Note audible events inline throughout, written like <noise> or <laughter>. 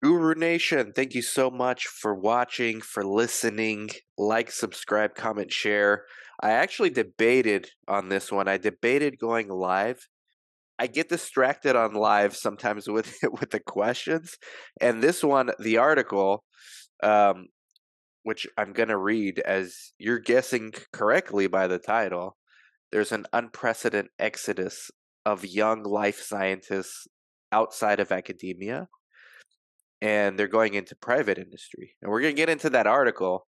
Guru Nation, thank you so much for watching, for listening. Like, subscribe, comment, share. I actually debated on this one. I debated going live. I get distracted on live sometimes with <laughs> with the questions, and this one, the article, um, which I'm gonna read as you're guessing correctly by the title. There's an unprecedented exodus of young life scientists outside of academia and they're going into private industry. And we're going to get into that article.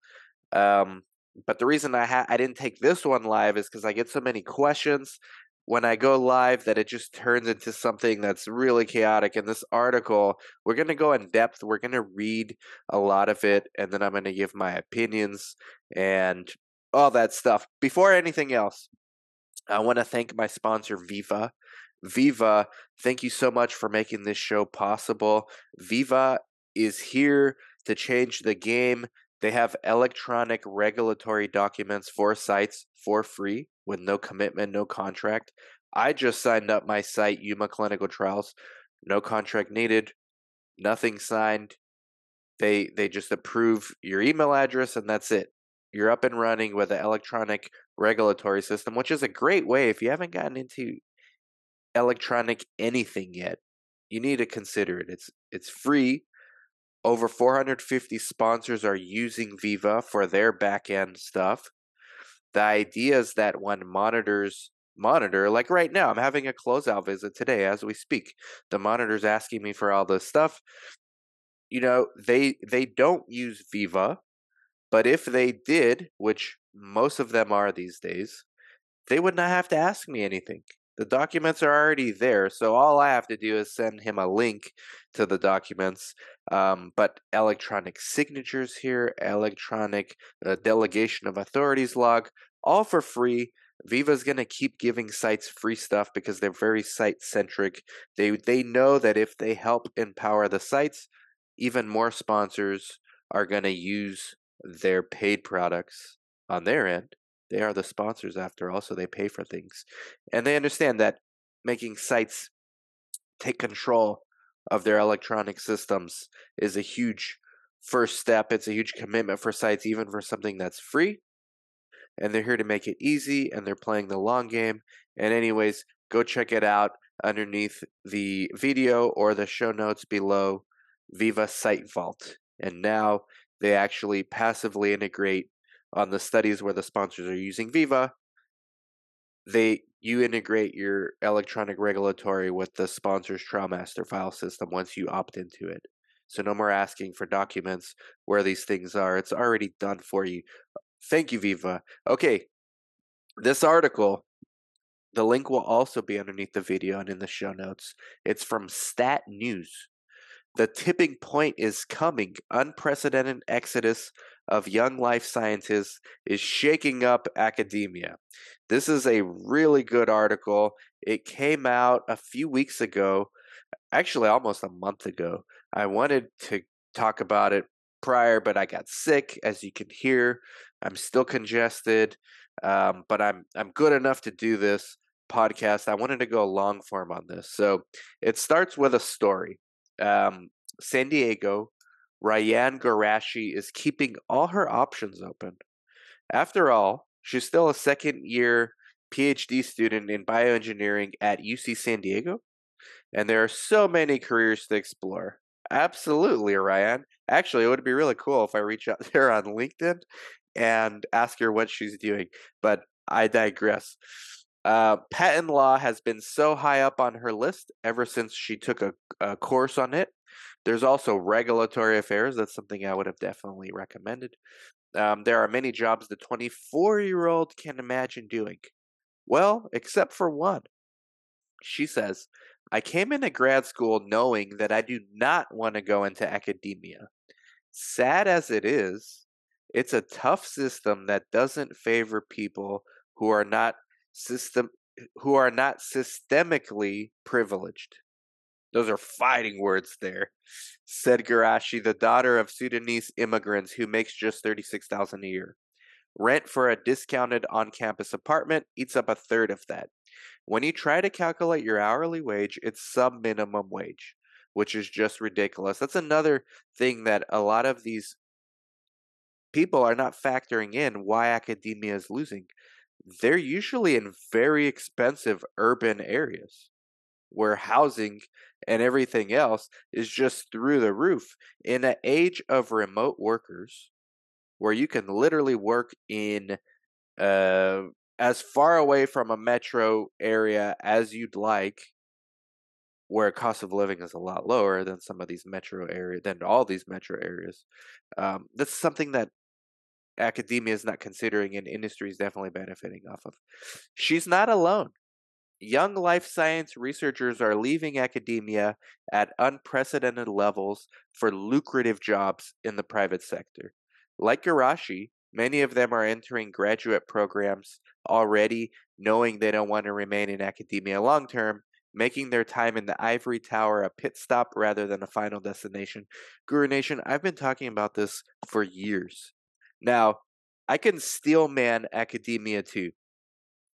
Um, but the reason I ha- I didn't take this one live is because I get so many questions when I go live that it just turns into something that's really chaotic. In this article, we're going to go in depth. We're going to read a lot of it, and then I'm going to give my opinions and all that stuff. Before anything else, I want to thank my sponsor, Veeva. Veeva, thank you so much for making this show possible. Veeva is here to change the game. They have electronic regulatory documents for sites for free with no commitment, no contract. I just signed up my site, Yuma Clinical Trials. No contract needed, nothing signed. They they just approve your email address and that's it. You're up and running with the electronic regulatory system, which is a great way if you haven't gotten into electronic anything yet, you need to consider it. It's it's free. Over 450 sponsors are using Veeva for their backend stuff. The idea is that when monitors monitor, like right now, I'm having a closeout visit today as we speak. The monitor's asking me for all this stuff. You know, they they don't use Veeva but if they did, which most of them are these days, they would not have to ask me anything. The documents are already there, so all I have to do is send him a link to the documents. Um, but electronic signatures here, electronic uh, delegation of authorities log, all for free. Veeva's gonna keep giving sites free stuff because they're very site centric. They they know that if they help empower the sites, even more sponsors are gonna use their paid products on their end. They are the sponsors after all, so they pay for things. And they understand that making sites take control of their electronic systems is a huge first step. It's a huge commitment for sites, even for something that's free. And they're here to make it easy and they're playing the long game. And, anyways, go check it out underneath the video or the show notes below Veeva SiteVault. And now they actually passively integrate on the studies where the sponsors are using Veeva, they you integrate your electronic regulatory with the sponsor's trial master file system once you opt into it. So no more asking for documents where these things are. It's already done for you. Thank you, Veeva. Okay, this article, the link will also be underneath the video and in the show notes. It's from Stat News. The tipping point is coming. Unprecedented exodus of young life scientists is shaking up academia. This is a really good article. It came out a few weeks ago, actually, almost a month ago. I wanted to talk about it prior, but I got sick, as you can hear. I'm still congested, um, but I'm I'm good enough to do this podcast. I wanted to go long form on this, so it starts with a story. Um, San Diego Ryan Garashi is keeping all her options open. After all, she's still a second year PhD student in bioengineering at UC San Diego, and there are so many careers to explore. Absolutely, Ryan. Actually, it would be really cool if I reach out <laughs> to her on LinkedIn and ask her what she's doing, but I digress. Uh, patent law has been so high up on her list ever since she took a, a course on it there's also regulatory affairs. That's something I would have definitely recommended. Um, there are many jobs the 24 year old can imagine doing. Well, except for one. She says, I came into grad school knowing that I do not want to go into academia. Sad as it is, it's a tough system that doesn't favor people who are not system who are not systemically privileged. Those are fighting words there. Said Garashi, the daughter of Sudanese immigrants who makes just 36000 a year. Rent for a discounted on campus apartment eats up a third of that. When you try to calculate your hourly wage, it's sub minimum wage. which is just ridiculous. That's another thing that a lot of these people are not factoring in why academia is losing. They're usually in very expensive urban areas where housing and everything else is just through the roof. In an age of remote workers, where you can literally work in uh, as far away from a metro area as you'd like, where cost of living is a lot lower than some of these metro areas, than all these metro areas. Um, that's something that academia is not considering and industry is definitely benefiting off of. She's not alone. Young life science researchers are leaving academia at unprecedented levels for lucrative jobs in the private sector. Like Garashi, many of them are entering graduate programs already, knowing they don't want to remain in academia long term, making their time in the ivory tower a pit stop rather than a final destination. Guru Nation, I've been talking about this for years. Now, I can steel man academia too,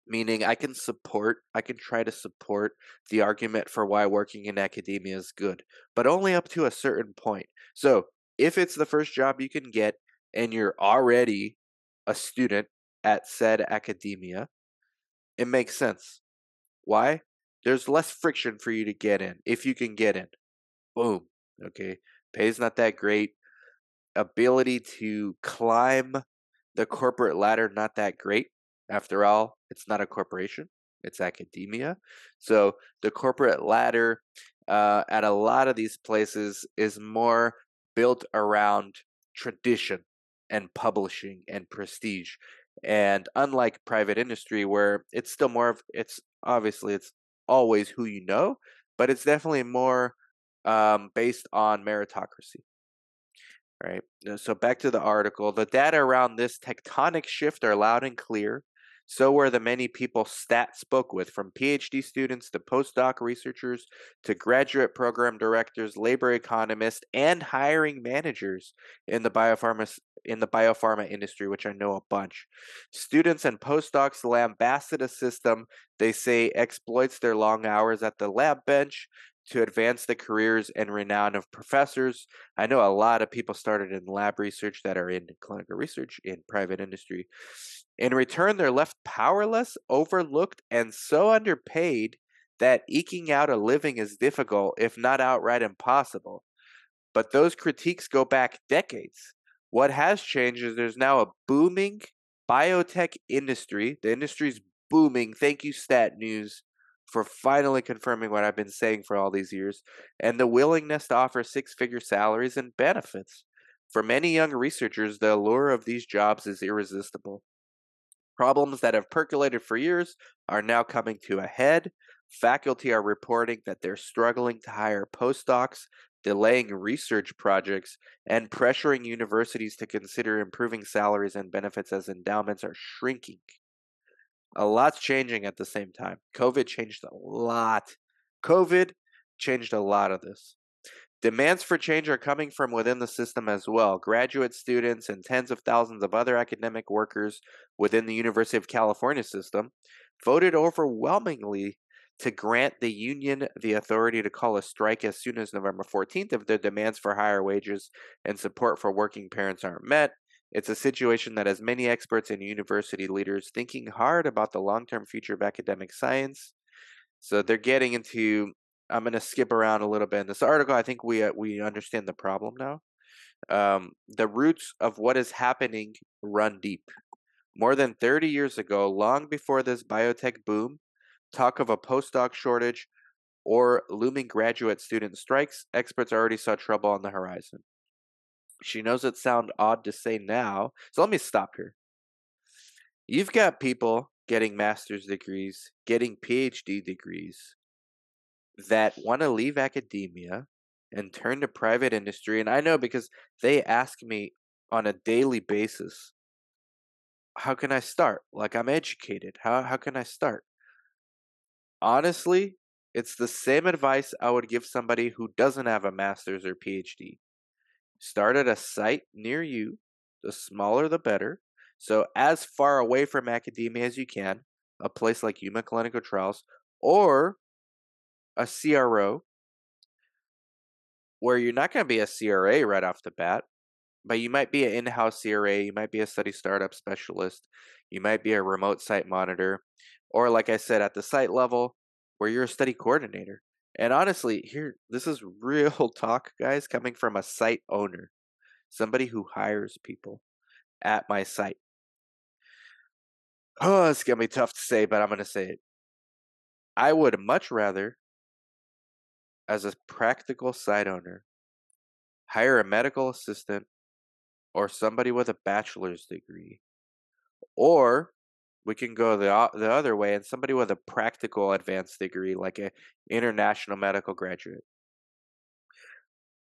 meaning I can support, I can try to support the argument for why working in academia is good, but only up to a certain point. So, if it's the first job you can get and you're already a student at said academia, it makes sense. Why? There's less friction for you to get in if you can get in. Boom. Okay. Pay's not that great ability to climb the corporate ladder not that great. After all, it's not a corporation, it's academia. So the corporate ladder uh, at a lot of these places is more built around tradition and publishing and prestige. And unlike private industry, where it's still more of it's obviously it's always who you know, but it's definitely more um, based on meritocracy right? Uh, so back to the article. The data around this tectonic shift are loud and clear. So were the many people Stat spoke with, from PhD students to postdoc researchers to graduate program directors, labor economists, and hiring managers in the biopharma in the biopharma industry, which I know a bunch. Students and postdocs lambasted a system they say exploits their long hours at the lab bench to advance the careers and renown of professors. I know a lot of people started in lab research that are in clinical research in private industry. In return, they're left powerless, overlooked, and so underpaid that eking out a living is difficult, if not outright impossible. But those critiques go back decades. What has changed is there's now a booming biotech industry. The industry's booming. Thank you, Stat News for finally confirming what I've been saying for all these years, and the willingness to offer six figure salaries and benefits. For many young researchers, the allure of these jobs is irresistible. Problems that have percolated for years are now coming to a head. Faculty are reporting that they're struggling to hire postdocs, delaying research projects, and pressuring universities to consider improving salaries and benefits as endowments are shrinking. A lot's changing at the same time. COVID changed a lot. COVID changed a lot of this. Demands for change are coming from within the system as well. Graduate students and tens of thousands of other academic workers within the University of California system voted overwhelmingly to grant the union the authority to call a strike as soon as November 14th if their demands for higher wages and support for working parents aren't met. It's a situation that has many experts and university leaders thinking hard about the long term future of academic science. So they're getting into. I'm going to skip around a little bit in this article. I think we uh, we understand the problem now. Um, the roots of what is happening run deep. More than 30 years ago, long before this biotech boom, talk of a postdoc shortage or looming graduate student strikes, experts already saw trouble on the horizon. She knows it sound odd to say now. So let me stop here. You've got people getting master's degrees, getting PhD degrees that want to leave academia and turn to private industry. And I know because they ask me on a daily basis, how can I start? Like I'm educated. How how can I start? Honestly, it's the same advice I would give somebody who doesn't have a master's or PhD. Start at a site near you. The smaller, the better. So, as far away from academia as you can, a place like Yuma Clinical Trials or a CRO where you're not going to be a CRA right off the bat, but you might be an in house CRA, you might be a study startup specialist, you might be a remote site monitor, or like I said, at the site level, where you're a study coordinator. And honestly, here, this is real <laughs> talk, guys, coming from a site owner, somebody who hires people at my site. Oh, it's going to be tough to say, but I'm going to say it. I would much rather, as a practical site owner, hire a medical assistant or somebody with a bachelor's degree. Or we can go the the other way and somebody with a practical advanced degree like a international medical graduate.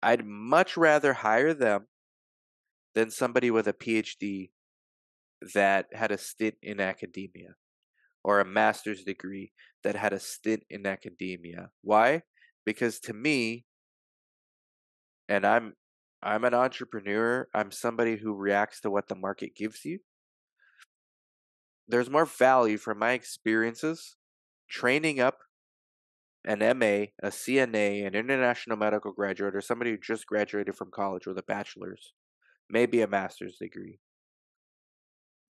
I'd much rather hire them than somebody with a PhD that had a stint in academia or a master's degree that had a stint in academia. Why? Because to me, and I'm I'm an entrepreneur, I'm somebody who reacts to what the market gives you. There's more value from my experiences training up an MA, a CNA, an international medical graduate, or somebody who just graduated from college with a bachelor's, maybe a master's degree.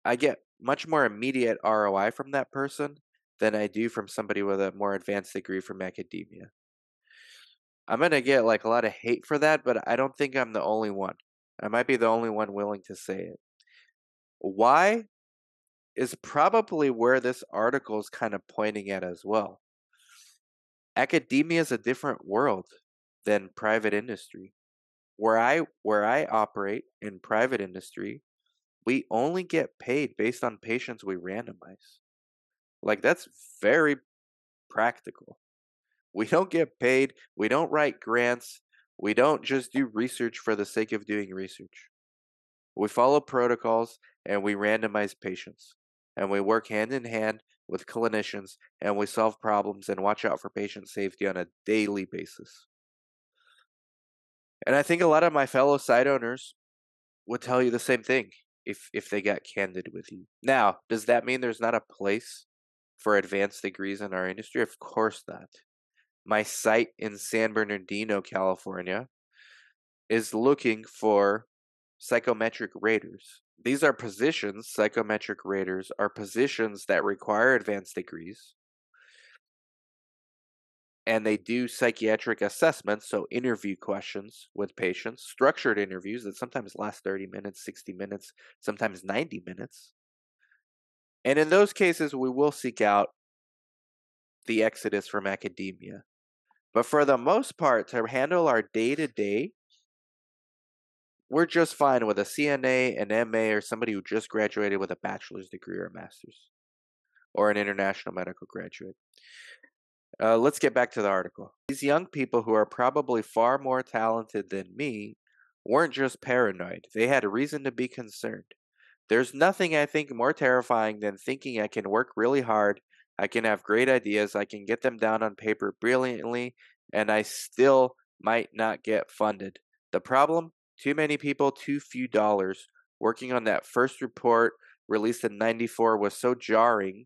I get much more immediate ROI from that person than I do from somebody with a more advanced degree from academia. I'm going to get like a lot of hate for that, but I don't think I'm the only one. I might be the only one willing to say it. Why is probably where this article is kind of pointing at as well. Academia is a different world than private industry. Where I where I operate in private industry, we only get paid based on patients we randomize. Like that's very practical. We don't get paid, we don't write grants, we don't just do research for the sake of doing research. We follow protocols and we randomize patients. And we work hand in hand with clinicians and we solve problems and watch out for patient safety on a daily basis. And I think a lot of my fellow site owners would tell you the same thing if if they got candid with you. Now, does that mean there's not a place for advanced degrees in our industry? Of course not. My site in San Bernardino, California is looking for psychometric raters. These are positions, psychometric raters are positions that require advanced degrees and they do psychiatric assessments, so interview questions with patients, structured interviews that sometimes last 30 minutes, 60 minutes, sometimes 90 minutes. And in those cases, we will seek out the exodus from academia. But for the most part, to handle our day to day, we're just fine with a CNA, an MA, or somebody who just graduated with a bachelor's degree or a master's, or an international medical graduate. Uh, let's get back to the article. These young people who are probably far more talented than me weren't just paranoid, they had a reason to be concerned. There's nothing I think more terrifying than thinking I can work really hard, I can have great ideas, I can get them down on paper brilliantly, and I still might not get funded. The problem? Too many people, too few dollars. Working on that first report released in 94 was so jarring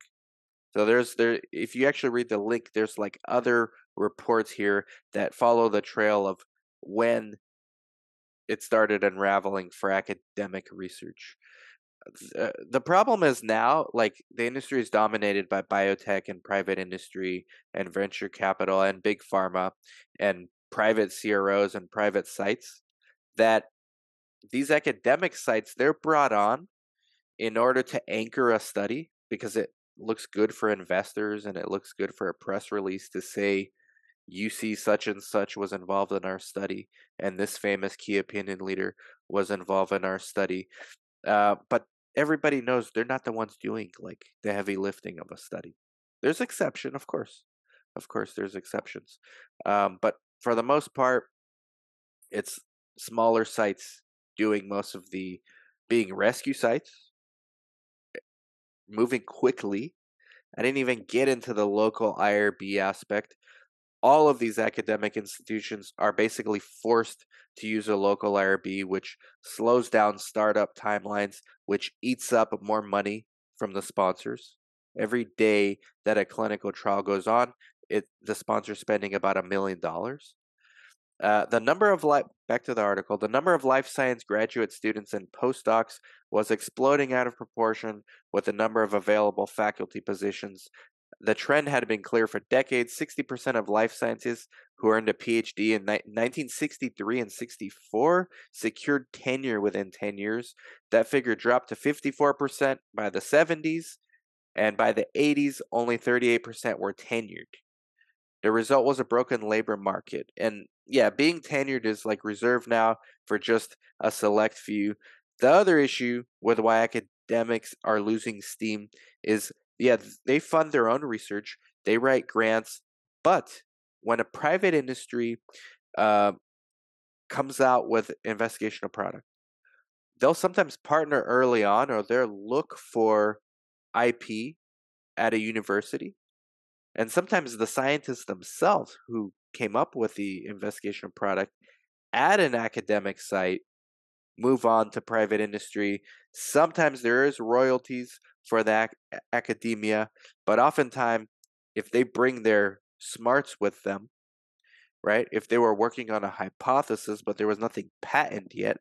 so there's there if you actually read the link, there's like other reports here that follow the trail of when it started unraveling for academic research. Uh, the problem is now like the industry is dominated by biotech and private industry and venture capital and big pharma and private CROs and private sites that these academic sites they're brought on in order to anchor a study because it looks good for investors and it looks good for a press release to say UC such and such was involved in our study and this famous key opinion leader was involved in our study. Uh, but everybody knows they're not the ones doing like the heavy lifting of a study. There's exception, of course. Of course, there's exceptions. Um, but for the most part, it's smaller sites doing most of the being rescue sites eh, moving quickly. I didn't even get into the local IRB aspect. All of these academic institutions are basically forced to use a local IRB, which slows down startup timelines, which eats up more money from the sponsors. Every day that a clinical trial goes on, it the sponsor's spending about a million dollars. Uh, the number of life back to the article. The number of life science graduate students and postdocs was exploding out of proportion with the number of available faculty positions. The trend had been clear for decades. 60% of life scientists who earned a PhD in 1963 and 64 secured tenure within 10 years. That figure dropped to 54% by the 70s, and by the 80s, only 38% were tenured. The result was a broken labor market. And yeah, being tenured is like reserved now for just a select few. The other issue with why academics are losing steam is yeah, they fund their own research, they write grants, but when a private industry uh, comes out with investigational product, they'll sometimes partner early on or they'll look for IP at a university and sometimes the scientists themselves who came up with the investigation product at an academic site move on to private industry. Sometimes there is royalties for the ac- academia, but oftentimes if they bring their smarts with them, right? If they were working on a hypothesis but there was nothing patent yet,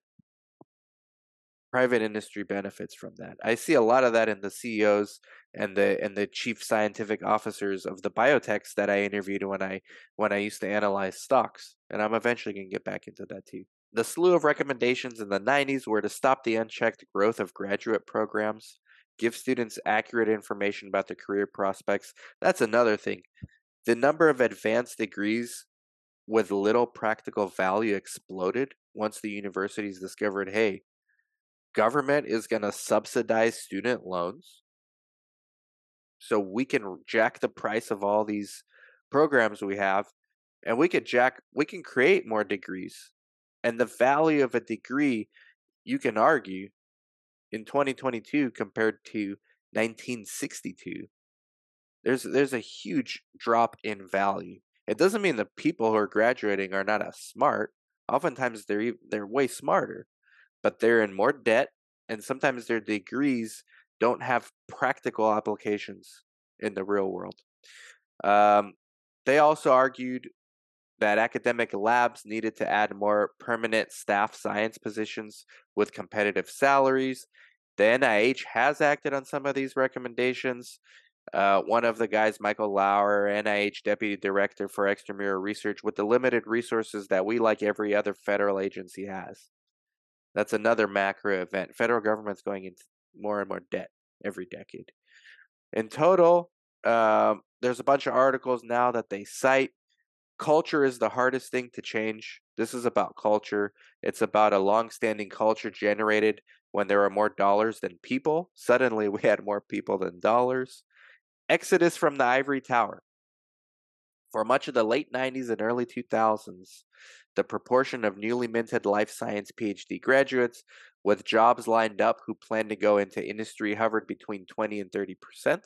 private industry benefits from that. I see a lot of that in the CEOs and the and the chief scientific officers of the biotechs that I interviewed when I when I used to analyze stocks. And I'm eventually going to get back into that too. The slew of recommendations in the 90s were to stop the unchecked growth of graduate programs, give students accurate information about their career prospects. That's another thing. The number of advanced degrees with little practical value exploded once the universities discovered hey, government is going to subsidize student loans so we can jack the price of all these programs we have and we could jack we can create more degrees and the value of a degree you can argue in 2022 compared to 1962 there's there's a huge drop in value. It doesn't mean the people who are graduating are not as smart oftentimes they're they're way smarter but they're in more debt, and sometimes their degrees don't have practical applications in the real world. Um, they also argued that academic labs needed to add more permanent staff science positions with competitive salaries. The NIH has acted on some of these recommendations. Uh, one of the guys, Michael Lauer, NIH Deputy Director for Extramural Research, with the limited resources that we, like every other federal agency, has. That's another macro event. Federal government's going into more and more debt every decade. In total, um, there's a bunch of articles now that they cite. Culture is the hardest thing to change. This is about culture. It's about a long-standing culture generated when there are more dollars than people. Suddenly, <laughs> we had more people than dollars. Exodus from the ivory tower. For much of the late 90s and early 2000s, the proportion of newly minted life science PhD graduates with jobs lined up who plan to go into industry hovered between 20 and 30 percent.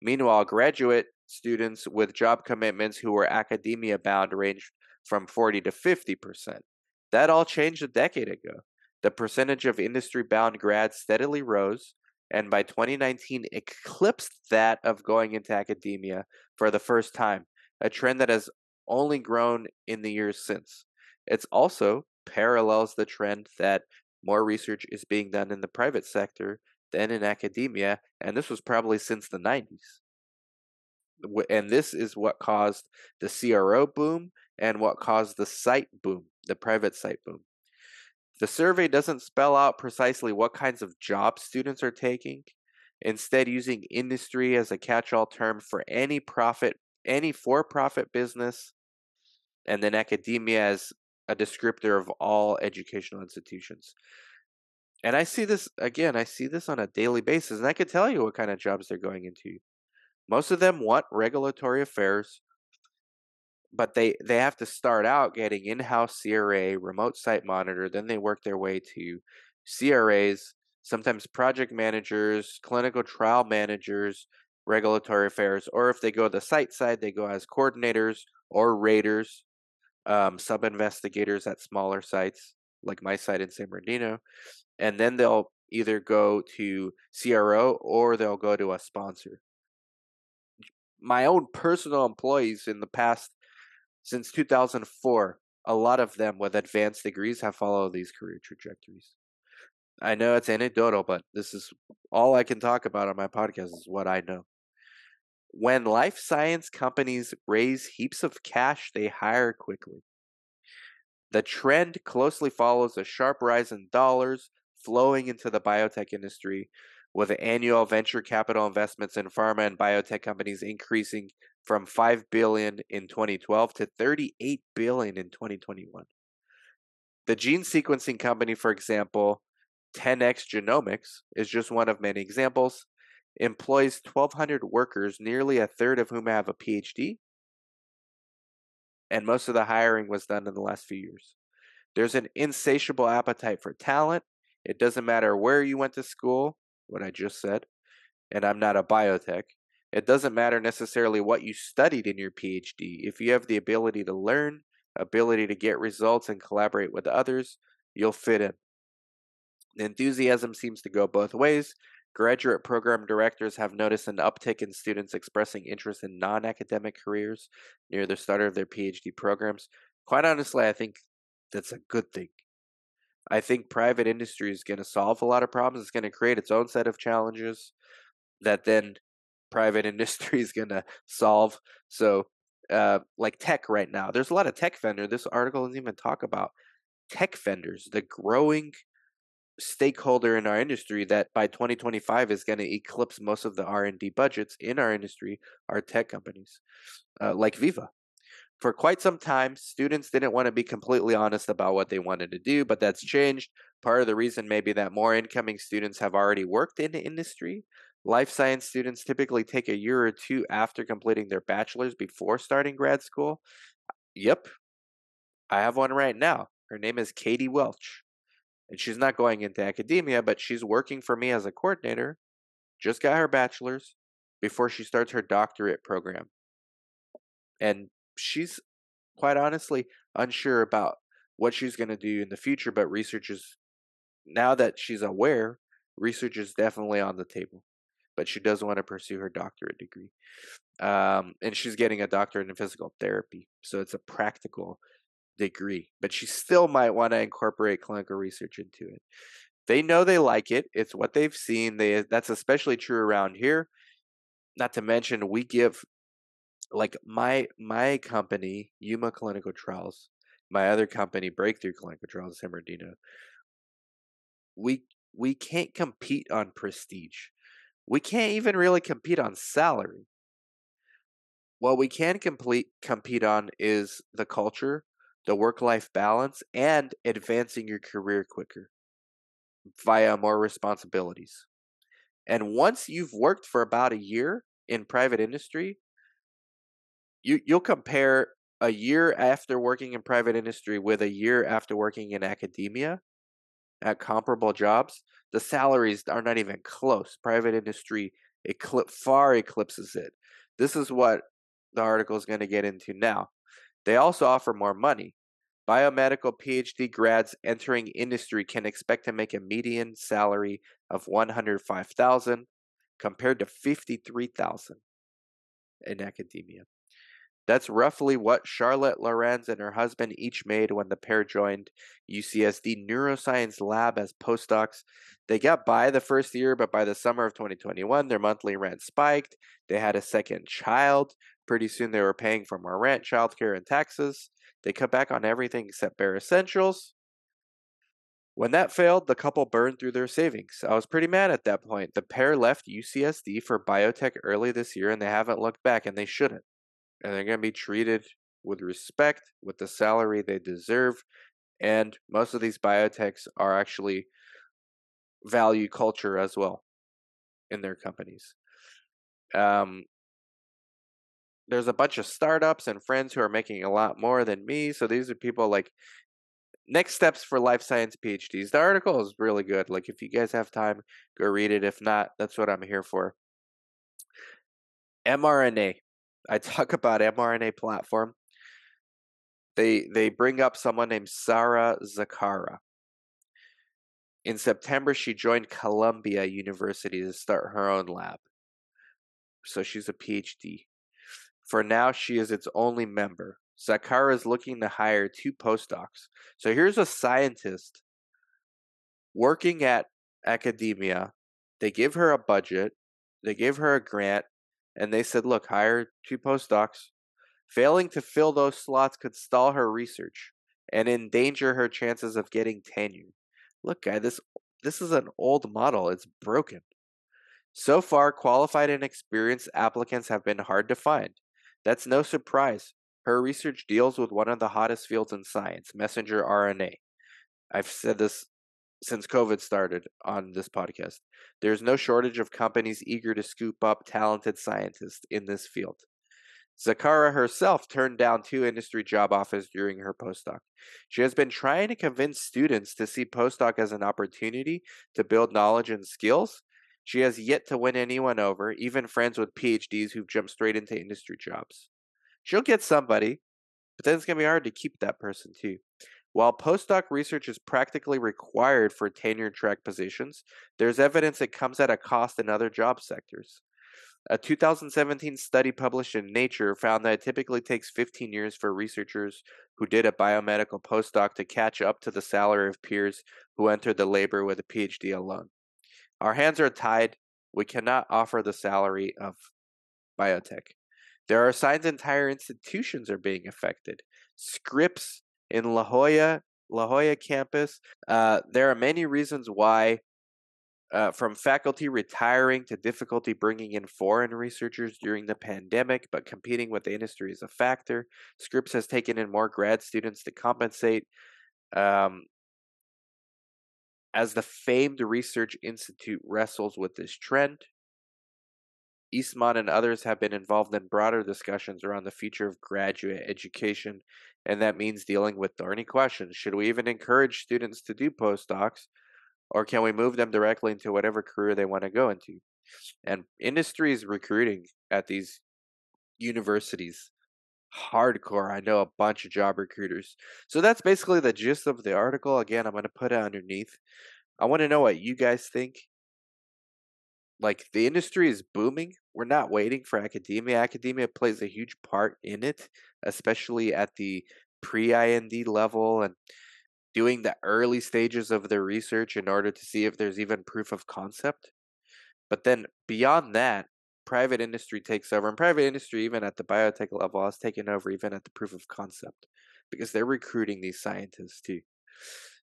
Meanwhile, graduate students with job commitments who were academia bound ranged from 40 to 50 percent. That all changed a decade ago. The percentage of industry bound grads steadily rose, and by 2019 eclipsed that of going into academia for the first time, a trend that has only grown in the years since. It's also parallels the trend that more research is being done in the private sector than in academia, and this was probably since the 90s. And this is what caused the CRO boom and what caused the site boom, the private site boom. The survey doesn't spell out precisely what kinds of jobs students are taking, instead, using industry as a catch all term for any profit any for profit business, and then academia as a descriptor of all educational institutions. And I see this again, I see this on a daily basis, and I could tell you what kind of jobs they're going into. Most of them want regulatory affairs, but they, they have to start out getting in house CRA, remote site monitor, then they work their way to CRAs, sometimes project managers, clinical trial managers, regulatory affairs, or if they go to the site side, they go as coordinators or raters, um, sub investigators at smaller sites like my site in San Bernardino, and then they'll either go to CRO or they'll go to a sponsor. My own personal employees in the past since 2004 a lot of them with advanced degrees have followed these career trajectories. I know it's anecdotal, but this is all I can talk about on my podcast is what I know. When life science companies raise heaps of cash, they hire quickly. The trend closely follows a sharp rise in dollars flowing into the biotech industry, with annual venture capital investments in pharma and biotech companies increasing from 5 billion in 2012 to 38 billion in 2021. The gene sequencing company, for example, 10x Genomics, is just one of many examples, employs 1,200 workers, nearly a third of whom have a PhD. And most of the hiring was done in the last few years. There's an insatiable appetite for talent. It doesn't matter where you went to school, what I just said, and I'm not a biotech. It doesn't matter necessarily what you studied in your PhD. If you have the ability to learn, ability to get results and collaborate with others, you'll fit in. Enthusiasm seems to go both ways. Graduate program directors have noticed an uptick in students expressing interest in non academic careers near the start of their PhD programs. Quite honestly, I think that's a good thing. I think private industry is going to solve a lot of problems. It's going to create its own set of challenges that then private <laughs> industry is going to solve. So, uh, like tech right now, there's a lot of tech vendor. This article doesn't even talk about tech vendors, the growing stakeholder in our industry that by 2025 is going to eclipse most of the R&D budgets in our industry are tech companies uh, like Veeva for quite some time, students didn't want to be completely honest about what they wanted to do, but that's changed. Part of the reason maybe that more incoming students have already worked in the industry. Life science students typically take a year or two after completing their bachelor's before starting grad school. Yep, I have one right now. Her name is Katie Welch. And she's not going into academia, but she's working for me as a coordinator. Just got her bachelor's before she starts her doctorate program. And she's quite honestly unsure about what she's going to do in the future, but research is now that she's aware, research is definitely on the table. But she does want to pursue her doctorate degree. Um, and she's getting a doctorate in physical therapy. So it's a practical degree, but she still might want to incorporate clinical research into it. They know they like it. It's what they've seen. They that's especially true around here. Not to mention we give like my my company, Yuma Clinical Trials, my other company, Breakthrough Clinical Trials, San Bernardino, we we can't compete on prestige. We can't even really compete on salary. What we can complete compete on is the culture, the work life balance, and advancing your career quicker via more responsibilities. And once you've worked for about a year in private industry, you you'll compare a year after working in private industry with a year after working in academia at comparable jobs, the salaries are not even close. Private industry eclip- far eclipses it. This is what the article is going to get into now. They also offer more money. Biomedical PhD grads entering industry can expect to make a median salary of 105,000 compared to 53,000 in academia. That's roughly what Charlotte Lorenz and her husband each made when the pair joined UCSD Neuroscience Lab as postdocs. They got by the first year, but by the summer of 2021, their monthly rent spiked. They had a second child. Pretty soon, they were paying for more rent, childcare, and taxes. They cut back on everything except bare essentials. When that failed, the couple burned through their savings. I was pretty mad at that point. The pair left UCSD for biotech early this year, and they haven't looked back, and they shouldn't and they're going to be treated with respect, with the salary they deserve. And most of these biotechs are actually value culture as well in their companies. Um, there's a bunch of startups and friends who are making a lot more than me. So these are people like next steps for life science PhDs. The article is really good. Like if you guys have time, go read it. If not, that's what I'm here for. mRNA. I <laughs> talk about mRNA platform. They they bring up someone named Sara Zaccara. In September, she joined Columbia University to start her own lab. So she's a PhD. For now, she is its only member. Zaccara is looking to hire two postdocs. So here's a scientist working at academia. They give her a budget, they give her a grant, and they said, look, hire two postdocs. Failing to fill those slots could stall her research and endanger her chances of getting tenure. Look, guy, this this is an old model. It's broken. So far, qualified and experienced applicants have been hard to find. That's no surprise. Her research deals with one of the hottest fields in science, messenger RNA. I've said this since COVID started on this podcast. There's no shortage of companies eager to scoop up talented scientists in this field. Zaccara herself turned down two industry job offers during her postdoc. She has been trying to convince students to see postdoc as an opportunity to build knowledge and skills. She has yet to win anyone over, even friends with PhDs who've jumped straight into industry jobs. She'll get somebody, but then it's going to be hard to keep that person too. While postdoc research is practically required for tenure track positions, there's evidence it comes at a cost in other job sectors. A 2017 study published in Nature found that it typically takes 15 years for researchers who did a biomedical postdoc to catch up to the salary of peers who entered the labor with a PhD alone. Our hands are tied. We cannot offer the salary of biotech. There are signs entire institutions are being affected. Scripps in La Jolla, La Jolla campus. Uh, there are many reasons why uh, from faculty retiring to difficulty bringing in foreign researchers during the pandemic, but competing with the industry is a factor. Scripps has taken in more grad students to compensate. Um, as the famed Research Institute wrestles with this trend, Eastman and others have been involved in broader discussions around the future of graduate education, and that means dealing with thorny questions. Should we even encourage students to do postdocs? or can we move them directly into whatever career they want to go into? And industry is recruiting at these universities hardcore. I know a bunch of job recruiters. So that's basically the gist of the article. Again, I'm going to put it underneath. I want to know what you guys think. Like the industry is booming. We're not waiting for academia. Academia plays a huge part in it, especially at the pre IND level and doing the early stages of their research in order to see if there's even proof of concept. But then beyond that, private industry takes over, and private industry, even at the biotech level, has taken over even at the proof of concept because they're recruiting these scientists too.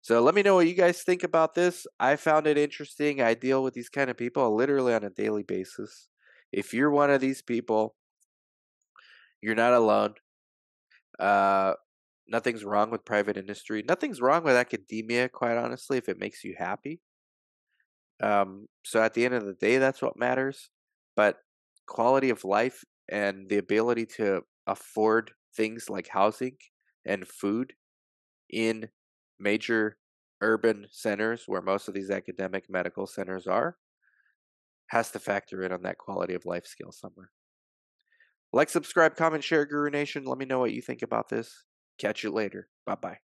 So let me know what you guys think about this. I found it interesting. I deal with these kind of people literally on a daily basis. If you're one of these people, you're not alone. Uh, Nothing's wrong with private industry. Nothing's wrong with academia, quite honestly, if it makes you happy. Um, so at the end of the day, that's what matters. But quality of life and the ability to afford things like housing and food in major urban centers where most of these academic medical centers are has to factor in on that quality of life scale somewhere. Like, subscribe, comment, share, Guru Nation. Let me know what you think about this. Catch you later. Bye bye.